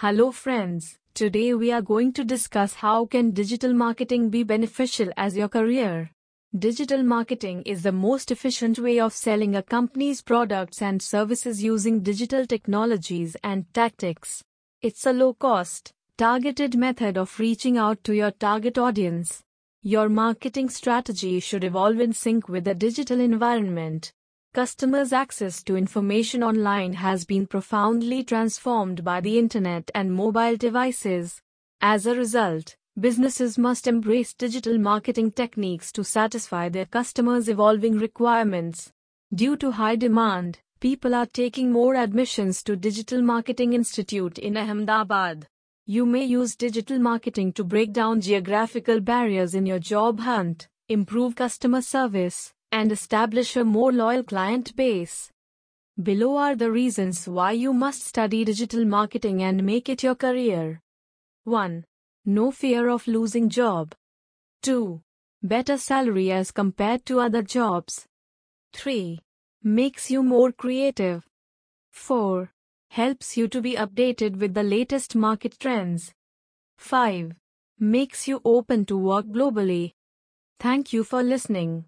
Hello friends, today we are going to discuss how can digital marketing be beneficial as your career. Digital marketing is the most efficient way of selling a company's products and services using digital technologies and tactics. It's a low cost, targeted method of reaching out to your target audience. Your marketing strategy should evolve in sync with the digital environment. Customers' access to information online has been profoundly transformed by the internet and mobile devices. As a result, businesses must embrace digital marketing techniques to satisfy their customers' evolving requirements. Due to high demand, people are taking more admissions to Digital Marketing Institute in Ahmedabad. You may use digital marketing to break down geographical barriers in your job hunt, improve customer service, and establish a more loyal client base. Below are the reasons why you must study digital marketing and make it your career. 1. No fear of losing job. 2. Better salary as compared to other jobs. 3. Makes you more creative. 4. Helps you to be updated with the latest market trends. 5. Makes you open to work globally. Thank you for listening.